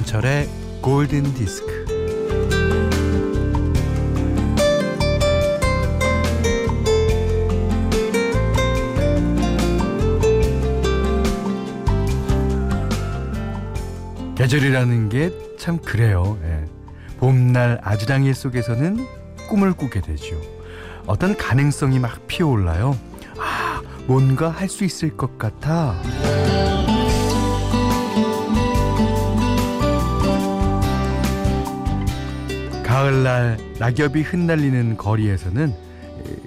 김현철의 골든 디스크. 계절이라는 게 참 그래요. 예. 봄날 아주랑이 속에서는 꿈을 꾸게 되죠. 어떤 가능성이 막 피어올라요. 아, 뭔가 할 수 있을 것 같아. 가을날 낙엽이 흩날리는 거리에서는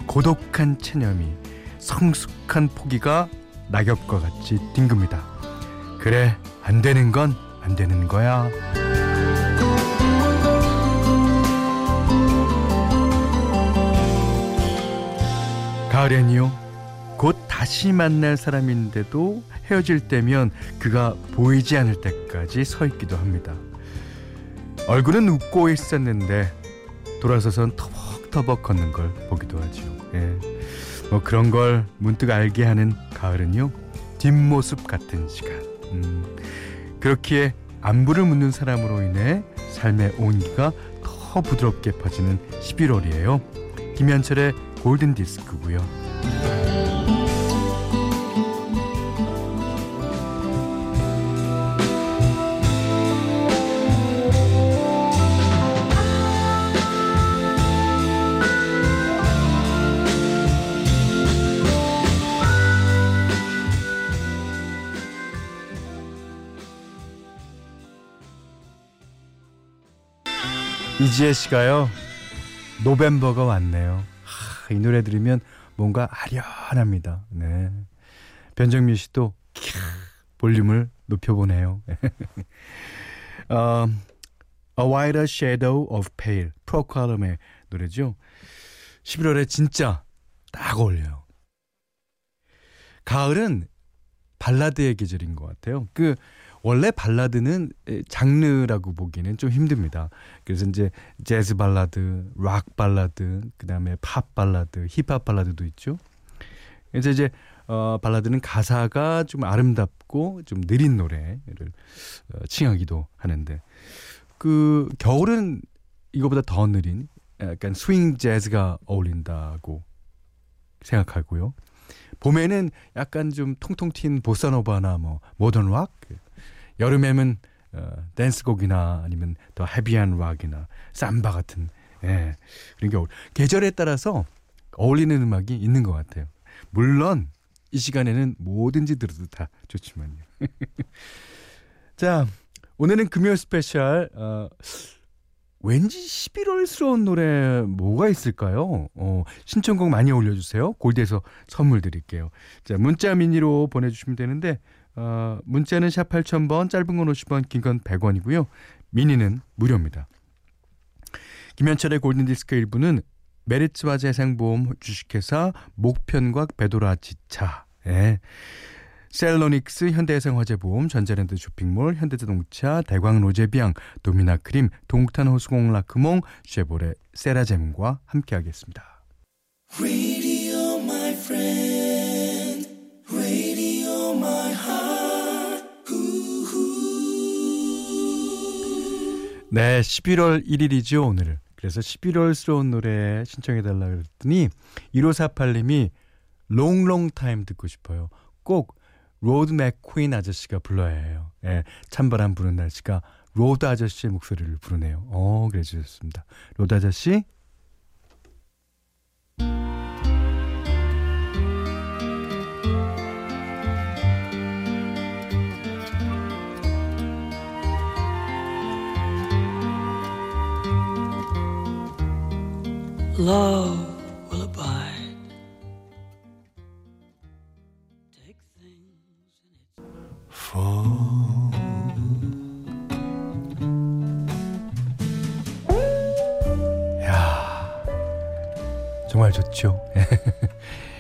고독한 체념이 성숙한 포기가 낙엽과 같이 뒹굽니다. 그래, 안 되는 건 안 되는 거야. 가을엔요, 곧 다시 만날 사람인데도 헤어질 때면 그가 보이지 않을 때까지 서 있기도 합니다. 얼굴은 웃고 있었는데 돌아서선 터벅터벅 걷는 걸 보기도 하죠. 예. 뭐 그런 걸 문득 알게 하는 가을은요 뒷모습 같은 시간. 음, 그렇기에 안부를 묻는 사람으로 인해 삶의 온기가 더 부드럽게 퍼지는 11월이에요. 김현철의 골든 디스크고요. 이지혜 씨가요. 노벤버가 왔네요. 하, 이 노래 들으면 뭔가 아련합니다. 네. 변정민 씨도 캬, 볼륨을 높여보네요. 어, A Wider Shadow of Pale, 프로칼럼의 노래죠. 11월에 진짜 딱 어울려요. 가을은 발라드의 계절인 것 같아요. 그 원래 발라드는 장르라고 보기는 좀 힘듭니다. 그래서 이제 재즈 발라드, 락 발라드, 그다음에 팝 발라드, 힙합 발라드도 있죠. 그래서 이제 어 발라드는 가사가 좀 아름답고 좀 느린 노래를 어, 칭하기도 하는데 그 겨울은 이거보다 더 느린 약간 스윙 재즈가 어울린다고 생각하고요. 봄에는 약간 좀 통통 튄 보사노바나 뭐 modern rock 여름에는 어, 댄스곡이나 아니면 더 헤비한 락이나 삼바 같은 예. 게 계절에 따라서 어울리는 음악이 있는 것 같아요. 물론 이 시간에는 뭐든지 들어도 다 좋지만요. 자, 오늘은 금요 스페셜 어, 왠지 11월스러운 노래 뭐가 있을까요? 어, 신청곡 많이 올려주세요. 골드에서 선물 드릴게요. 자, 문자 미니로 보내주시면 되는데 어, 문자는 샵 8000번, 짧은 건 50원, 긴 건 100원이고요. 미니는 무료입니다. 김현철의 골든디스크 1부는 메리츠와 재생보험 주식회사 목편과 베도라 지차 예. 셀로닉스 현대해상화재보험 전자랜드 쇼핑몰 현대자동차 대광 로제비앙 도미나 크림 동탄 호수공 라크몽 쉐보레 세라젬과 함께하겠습니다. 네, 11월 1일이죠, 오늘. 그래서 11월스러운 노래 신청해달라 그랬더니 1548님이 Long Long Time 듣고 싶어요. 꼭 로드 맥큔 아저씨가 불러야 해요. 예, 찬바람 부는 날씨가 로드 아저씨의 목소리를 부르네요. 어, 그래 주셨습니다. 로드 아저씨 love will abide. Take things in its fall. 야, 정말 좋죠.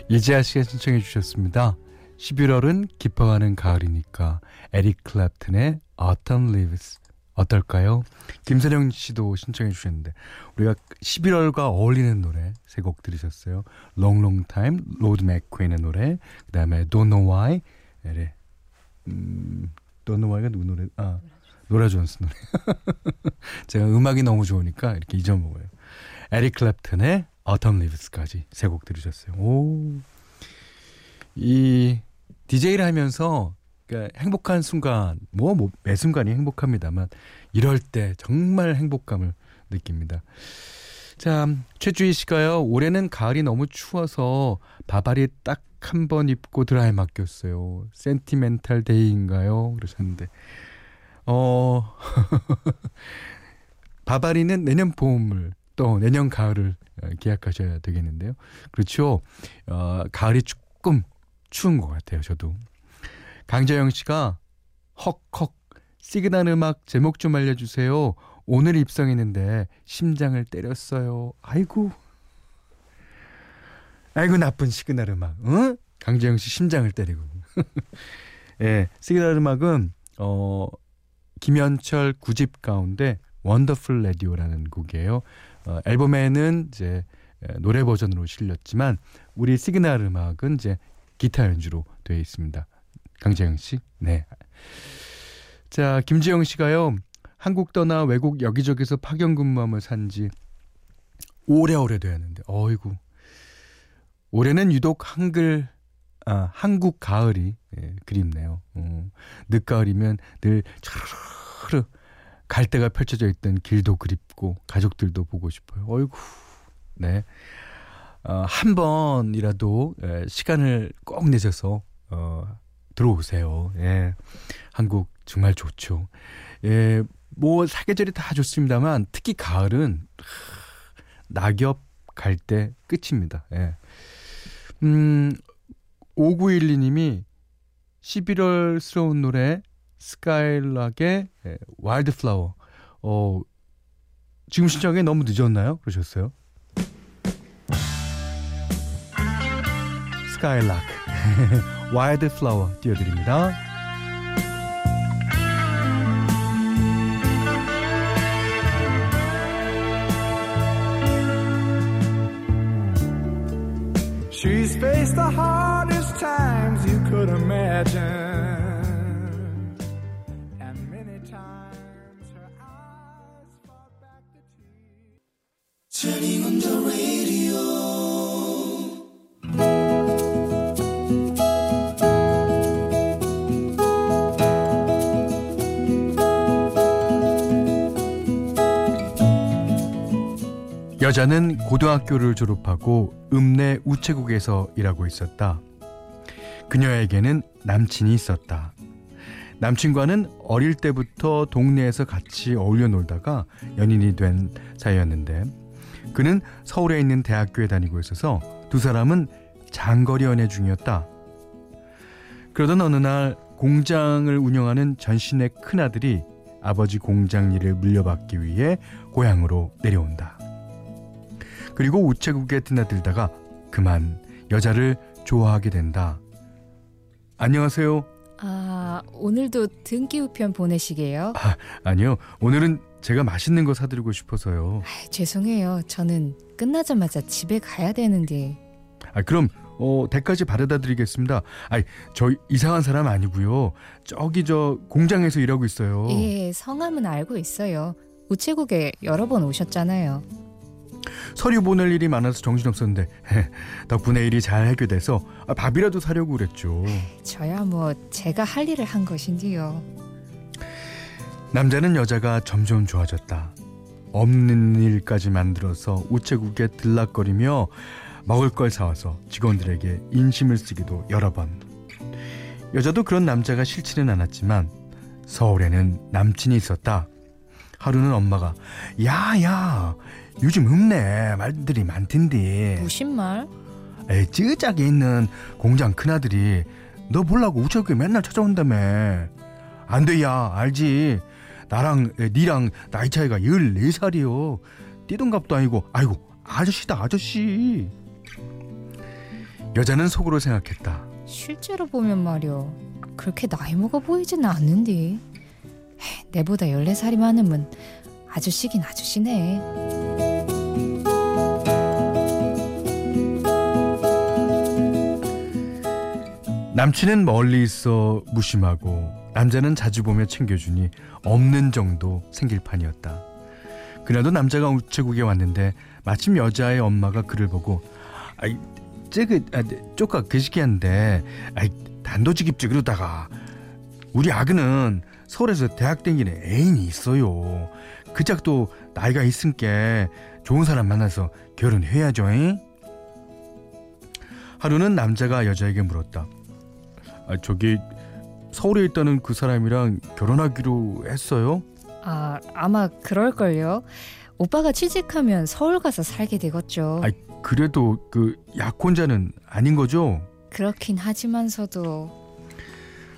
이지아 씨가 신청해 주셨습니다. 11월은 깊어가는 가을이니까 에릭 클랩튼의 Autumn Leaves 어떨까요? 김선영 씨도 신청해 주셨는데 우리가 11월과 어울리는 노래 세 곡 들으셨어요. Long Time, 로드 맥큔의 노래, 그다음에 Don't Know Why, 네, 음, Don't Know Why가 누구 노래? 아, 노라 존스 노래. 제가 음악이 너무 좋으니까 이렇게 잊어먹어요. 에릭 클랩튼의 Autumn Leaves까지 세 곡 들으셨어요. 오. 이 DJ를 하면서 그러니까 행복한 순간 뭐, 뭐 매 순간이 행복합니다만 이럴 때 정말 행복감을 느낍니다. 자, 최주희 씨가요. 올해는 가을이 너무 추워서 바바리 딱 한 번 입고 드라이 맡겼어요. 센티멘탈 데이인가요? 그러셨는데. 어. 바바리는 내년 봄을 또 내년 가을을 계약하셔야 되겠는데요. 그렇죠. 어, 가을이 조금 추운 것 같아요. 저도. 강재영 씨가 헉헉 시그널 음악 제목 좀 알려주세요. 오늘 입성했는데 심장을 때렸어요. 아이고. 아이고 나쁜 시그널 음악. 응? 강재영 씨 심장을 때리고. 예, 시그널 음악은 어 김현철 9집 가운데 Wonderful Radio라는 곡이에요. 어, 앨범에는 이제 노래 버전으로 실렸지만 우리 시그널 음악은 이제 기타 연주로 되어 있습니다. 강재영 씨. 네. 자, 김지영 씨가요. 한국 떠나 외국 여기저기서 파견 근무함을 산지 오래오래 되었는데, 어이구. 올해는 유독 한글, 아, 한국 가을이 예, 그립네요. 어, 늦가을이면 늘 차르르 갈대가 펼쳐져 있던 길도 그립고 가족들도 보고 싶어요. 어이구. 네. 어, 한 번이라도 예, 시간을 꼭 내셔서 어, 들어오세요. 예. 한국 정말 좋죠. 예, 뭐 사계절이 다 좋습니다만 특히 가을은 낙엽 갈 때 끝입니다. 예. 음, 5912님이 11월스러운 노래 스카이락의 예, Wildflower. 어, 지금 신청이 너무 늦었나요? 그러셨어요? 스카일락 와일드 플라워 띄워드립니다. She's faced the hardest times you could imagine. And many times her eyes fought back the tears. Turning on the radio. 여자는 고등학교를 졸업하고 읍내 우체국에서 일하고 있었다. 그녀에게는 남친이 있었다. 남친과는 어릴 때부터 동네에서 같이 어울려 놀다가 연인이 된 사이였는데 그는 서울에 있는 대학교에 다니고 있어서 두 사람은 장거리 연애 중이었다. 그러던 어느 날 공장을 운영하는 전신의 큰아들이 아버지 공장 일을 물려받기 위해 고향으로 내려온다. 그리고 우체국에 드나들다가 그만 여자를 좋아하게 된다. 안녕하세요. 아, 오늘도 등기 우편 보내시게요? 아, 아니요. 오늘은 제가 맛있는 거 사드리고 싶어서요. 아, 죄송해요. 저는 끝나자마자 집에 가야 되는데. 아, 그럼 어, 대까지 바래다 드리겠습니다. 아, 저 이상한 사람 아니고요. 저기 저 공장에서 일하고 있어요. 예, 성함은 알고 있어요. 우체국에 여러 번 오셨잖아요. 서류 보낼 일이 많아서 정신없었는데 덕분에 일이 잘 해결돼서 밥이라도 사려고 그랬죠. 저야 뭐 제가 할 일을 한 것인지요. 남자는 여자가 점점 좋아졌다. 없는 일까지 만들어서 우체국에 들락거리며 먹을 걸 사와서 직원들에게 인심을 쓰기도 여러 번. 여자도 그런 남자가 싫지는 않았지만 서울에는 남친이 있었다. 하루는 엄마가 야야 요즘 읍내 말들이 많던데. 무슨 말? 에이 찌짝에 있는 공장 큰아들이 너 보려고 우체국에 맨날 찾아온다며. 안 돼야 알지? 나랑 니랑 나이 차이가 14살이요. 띠동갑도 아니고 아이고 아저씨다 아저씨. 여자는 속으로 생각했다. 실제로 보면 말이오 그렇게 나이 먹어 보이지는 않는데 내보다 14살이 많으면 아저씨긴 아저씨네 남친은 멀리 있어 무심하고 남자는 자주 보며 챙겨주니 없는 정도 생길 판이었다. 그날도 남자가 우체국에 왔는데 마침 여자의 엄마가 그를 보고 아이 쟤그 아, 쪼까 그 시기한데 아이 단도직입적으로다가 우리 아그는 서울에서 대학 댕기는 애인이 있어요. 그 짝도 나이가 있으니까 좋은 사람 만나서 결혼해야죠. 잉? 하루는 남자가 여자에게 물었다. 아, 저기 서울에 있다는 그 사람이랑 결혼하기로 했어요? 아, 아마 그럴걸요. 오빠가 취직하면 서울 가서 살게 되겠죠. 아, 그래도 그 약혼자는 아닌 거죠? 그렇긴 하지만서도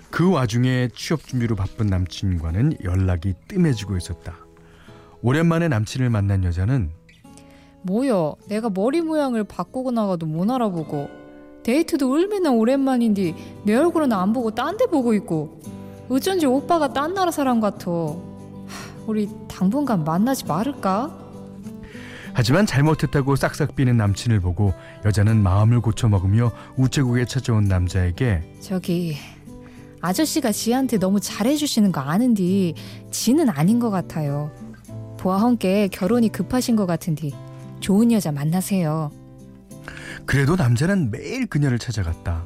그 와중에 취업 준비로 바쁜 남친과는 연락이 뜸해지고 있었다. 오랜만에 남친을 만난 여자는 뭐여 내가 머리 모양을 바꾸고 나가도 못 알아보고 데이트도 얼마나 오랜만인데 내 얼굴은 안 보고 딴 데 보고 있고. 어쩐지 오빠가 딴 나라 사람 같아. 우리 당분간 만나지 말을까? 하지만 잘못했다고 싹싹 비는 남친을 보고 여자는 마음을 고쳐먹으며 우체국에 찾아온 남자에게 저기 아저씨가 지한테 너무 잘해주시는 거 아는디 지는 아닌 것 같아요. 보아헌께 결혼이 급하신 것 같은디 좋은 여자 만나세요 그래도 남자는 매일 그녀를 찾아갔다.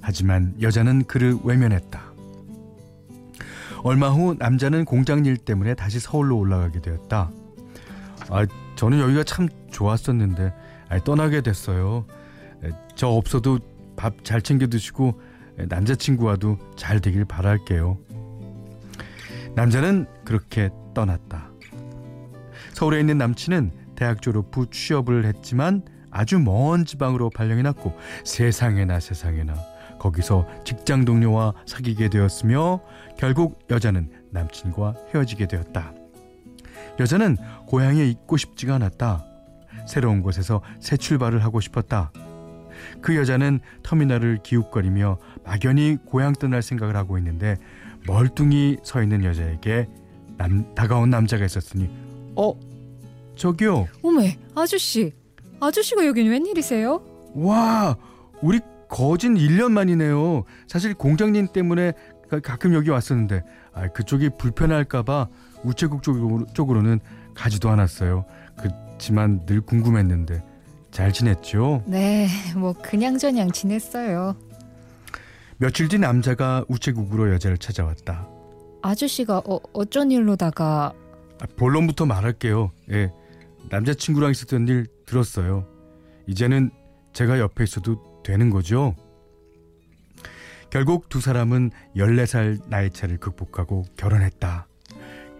하지만 여자는 그를 외면했다. 얼마 후 남자는 공장 일 때문에 다시 서울로 올라가게 되었다. 아, 저는 여기가 참 좋았었는데 아, 떠나게 됐어요. 저 없어도 밥 잘 챙겨 드시고 남자친구와도 잘 되길 바랄게요. 남자는 그렇게 떠났다. 서울에 있는 남친은 대학 졸업 후 취업을 했지만 아주 먼 지방으로 발령이 났고 세상에나 세상에나 거기서 직장 동료와 사귀게 되었으며 결국 여자는 남친과 헤어지게 되었다. 여자는 고향에 있고 싶지가 않았다. 새로운 곳에서 새 출발을 하고 싶었다. 그 여자는 터미널을 기웃거리며 막연히 고향 떠날 생각을 하고 있는데 멀뚱히 서 있는 여자에게 남, 다가온 남자가 있었으니 어? 저기요. 어메 아저씨 아저씨가 여긴 웬일이세요? 와, 우리 거진 1년 만이네요. 사실 공장님 때문에 가끔 여기 왔었는데 아, 그쪽이 불편할까봐 우체국 쪽으로, 쪽으로 는 가지도 않았어요. 그렇지만 늘 궁금했는데 잘 지냈죠? 네, 뭐 그냥저냥 지냈어요. 며칠 뒤 남자가 우체국으로 여자를 찾아왔다. 아저씨가 어, 어쩐 일로다가 아, 본론부터 말할게요. 예, 남자친구랑 있었던 일 들었어요. 이제는 제가 옆에 있어도 되는 거죠? 결국 두 사람은 14살 나이 차를 극복하고 결혼했다.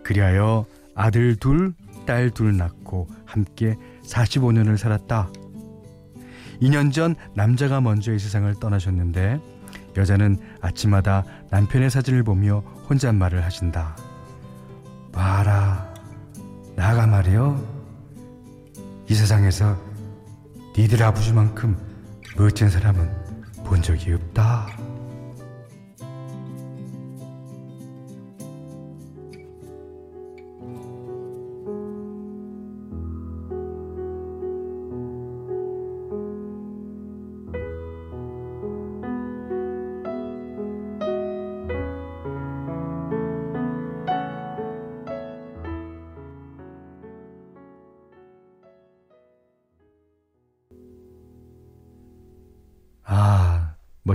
그리하여 아들 둘, 딸 둘 낳고 함께 45년을 살았다. 2년 전 남자가 먼저 이 세상을 떠나셨는데 여자는 아침마다 남편의 사진을 보며 혼잣말을 하신다. 봐라, 나가 말이요. 이 세상에서 니들 아버지만큼 멋진 사람은 본 적이 없다.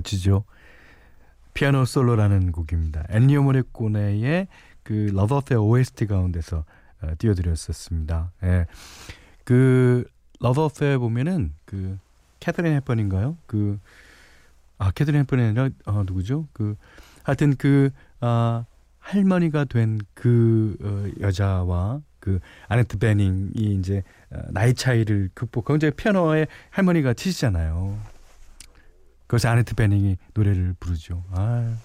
멋지죠. Piano Solo라는 곡입니다. 엔니오 모리코네의 그 Love Affair OST 가운데서 어, 띄워드렸었습니다. 예. 그 Love Affair 보면은 그 캐서린 헵번인가요? 그 아, 캐서린 헵번이 아니라 어, 누구죠? 그 하여튼 그 아, 할머니가 된 그 그, 어, 여자와 그 아네트 베닝이 이제 어, 나이 차이를 극복하고 이제 피아노에 할머니가 치시잖아요. 그것서 아네트 베닝이 노래를 부르죠. 아.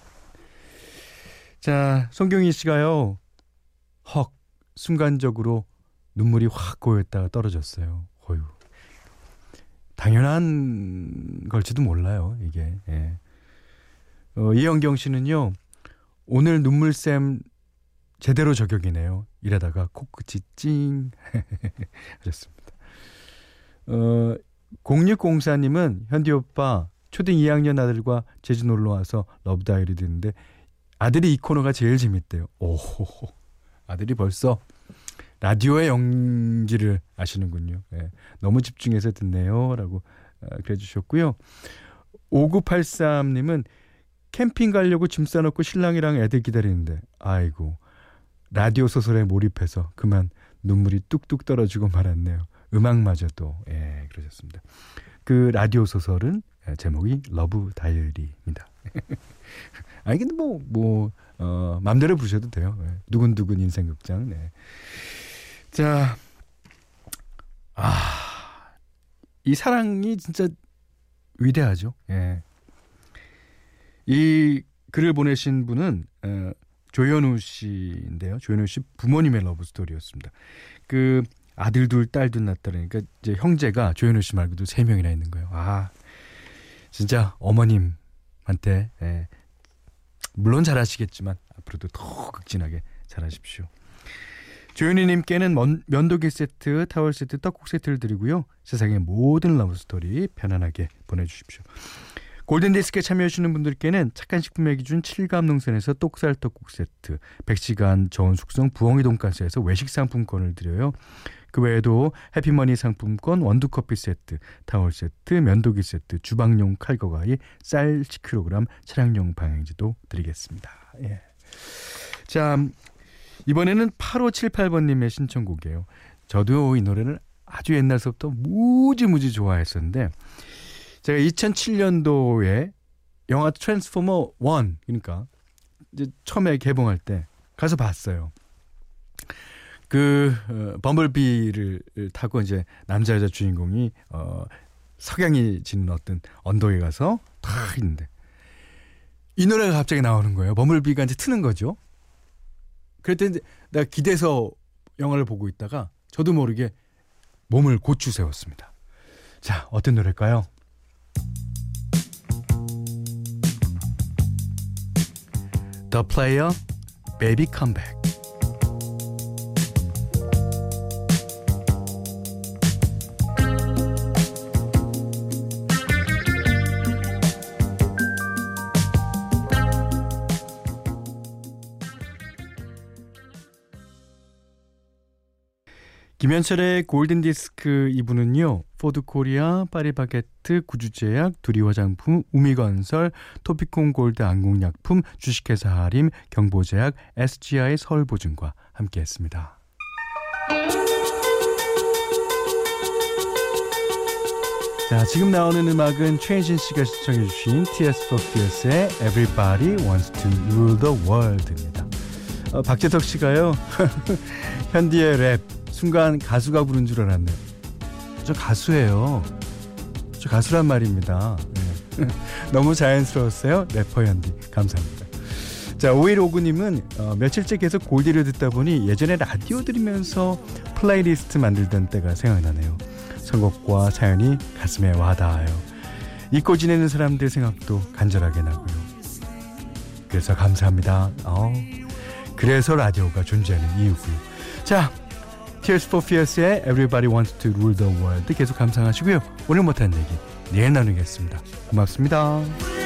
자, 송경희 씨가요. 헉 순간적으로 눈물이 확 고였다가 떨어졌어요. 어유. 당연한 걸지도 몰라요, 이게. 예. 어, 이영경 씨는요. 오늘 눈물샘 제대로 저격이네요. 이러다가 코끝이 찡 하셨습니다. 어, 0604님은 현디 오빠 초등 2학년 아들과 제주 놀러 와서 Love Diary 듣는데 아들이 이 코너가 제일 재밌대요. 오호. 아들이 벌써 라디오의 연기를 아시는군요. 예, 너무 집중해서 듣네요. 라고 어, 그래 주셨고요. 5983 님은 캠핑 가려고 짐 싸놓고 신랑이랑 애들 기다리는데 아이고 라디오 소설에 몰입해서 그만 눈물이 뚝뚝 떨어지고 말았네요. 음악마저도 예 그러셨습니다. 그 라디오 소설은 예, 제목이 Love Diary입니다. 아니 근데 뭐뭐 뭐, 어, 맘대로 부르셔도 돼요. 예. 두근두근 인생극장. 네. 자, 아, 이 사랑이 진짜 위대하죠. 예. 이 글을 보내신 분은 어, 조현우 씨인데요. 조현우 씨 부모님의 러브 스토리였습니다. 그 아들 둘, 딸 둘 낳다 그러니까 이제 형제가 조현우 씨 말고도 세 명이나 있는 거예요. 아, 진짜 어머님한테 예, 물론 잘하시겠지만 앞으로도 더 극진하게 잘하십시오. 조현우님께는 면도기 세트, 타월 세트, 떡국 세트를 드리고요. 세상의 모든 러브스토리 편안하게 보내주십시오. 골든디스크에 참여해주시는 분들께는 착한 식품의 기준 7감 농산에서 똑살 떡국 세트, 100시간 저온 숙성 부엉이 돈가스에서 외식 상품권을 드려요. 그 외에도 해피머니 상품권, 원두커피 세트, 타월 세트, 면도기 세트, 주방용 칼과 가위, 쌀 10kg, 차량용 방향지도 드리겠습니다. 예. 자, 이번에는 8578번님의 신청곡이에요. 저도 이 노래를 아주 옛날서부터 무지무지 좋아했었는데 제가 2007년도에 영화 트랜스포머 1 그러니까 이제 처음에 개봉할 때 가서 봤어요. 그 어, 범블비를 타고 이제 남자 여자 주인공이 어 석양이 지는 어떤 언덕에 가서 탁 있는데 이 노래가 갑자기 나오는 거예요. 범블비가 이제 트는 거죠. 그랬더니 내가 기대서 영화를 보고 있다가 저도 모르게 몸을 고추 세웠습니다. 자, 어떤 노래일까요? The Player, Baby Come Back. 김현철의 골든디스크 2부는요. 포드코리아, 파리바게트, 구주제약, 두리화장품, 우미건설, 토피콘 골드 안국약품, 주식회사 하림, 경보제약, SGI 서울보증과 함께했습니다. 자, 지금 나오는 음악은 최혜진 씨가 시청해주신 T.S. Fears의 Everybody Wants to Rule the World입니다. 어, 박재석 씨가요, 현디의 랩, 순간 가수가 부른 줄 알았네. 저 가수예요. 저 가수란 말입니다. 네. 너무 자연스러웠어요. 래퍼 현디. 감사합니다. 자, 5159님은 어, 며칠째 계속 골디를 듣다 보니 예전에 라디오 들으면서 플레이리스트 만들던 때가 생각나네요. 선곡과 사연이 가슴에 와닿아요. 잊고 지내는 사람들 생각도 간절하게 나고요. 그래서 감사합니다. 어, 그래서 라디오가 존재하는 이유고요. 자, Tears for Fears의 Everybody Wants to Rule the World 계속 감상하시고요. 오늘 못한 얘기 내일 나누겠습니다. 고맙습니다.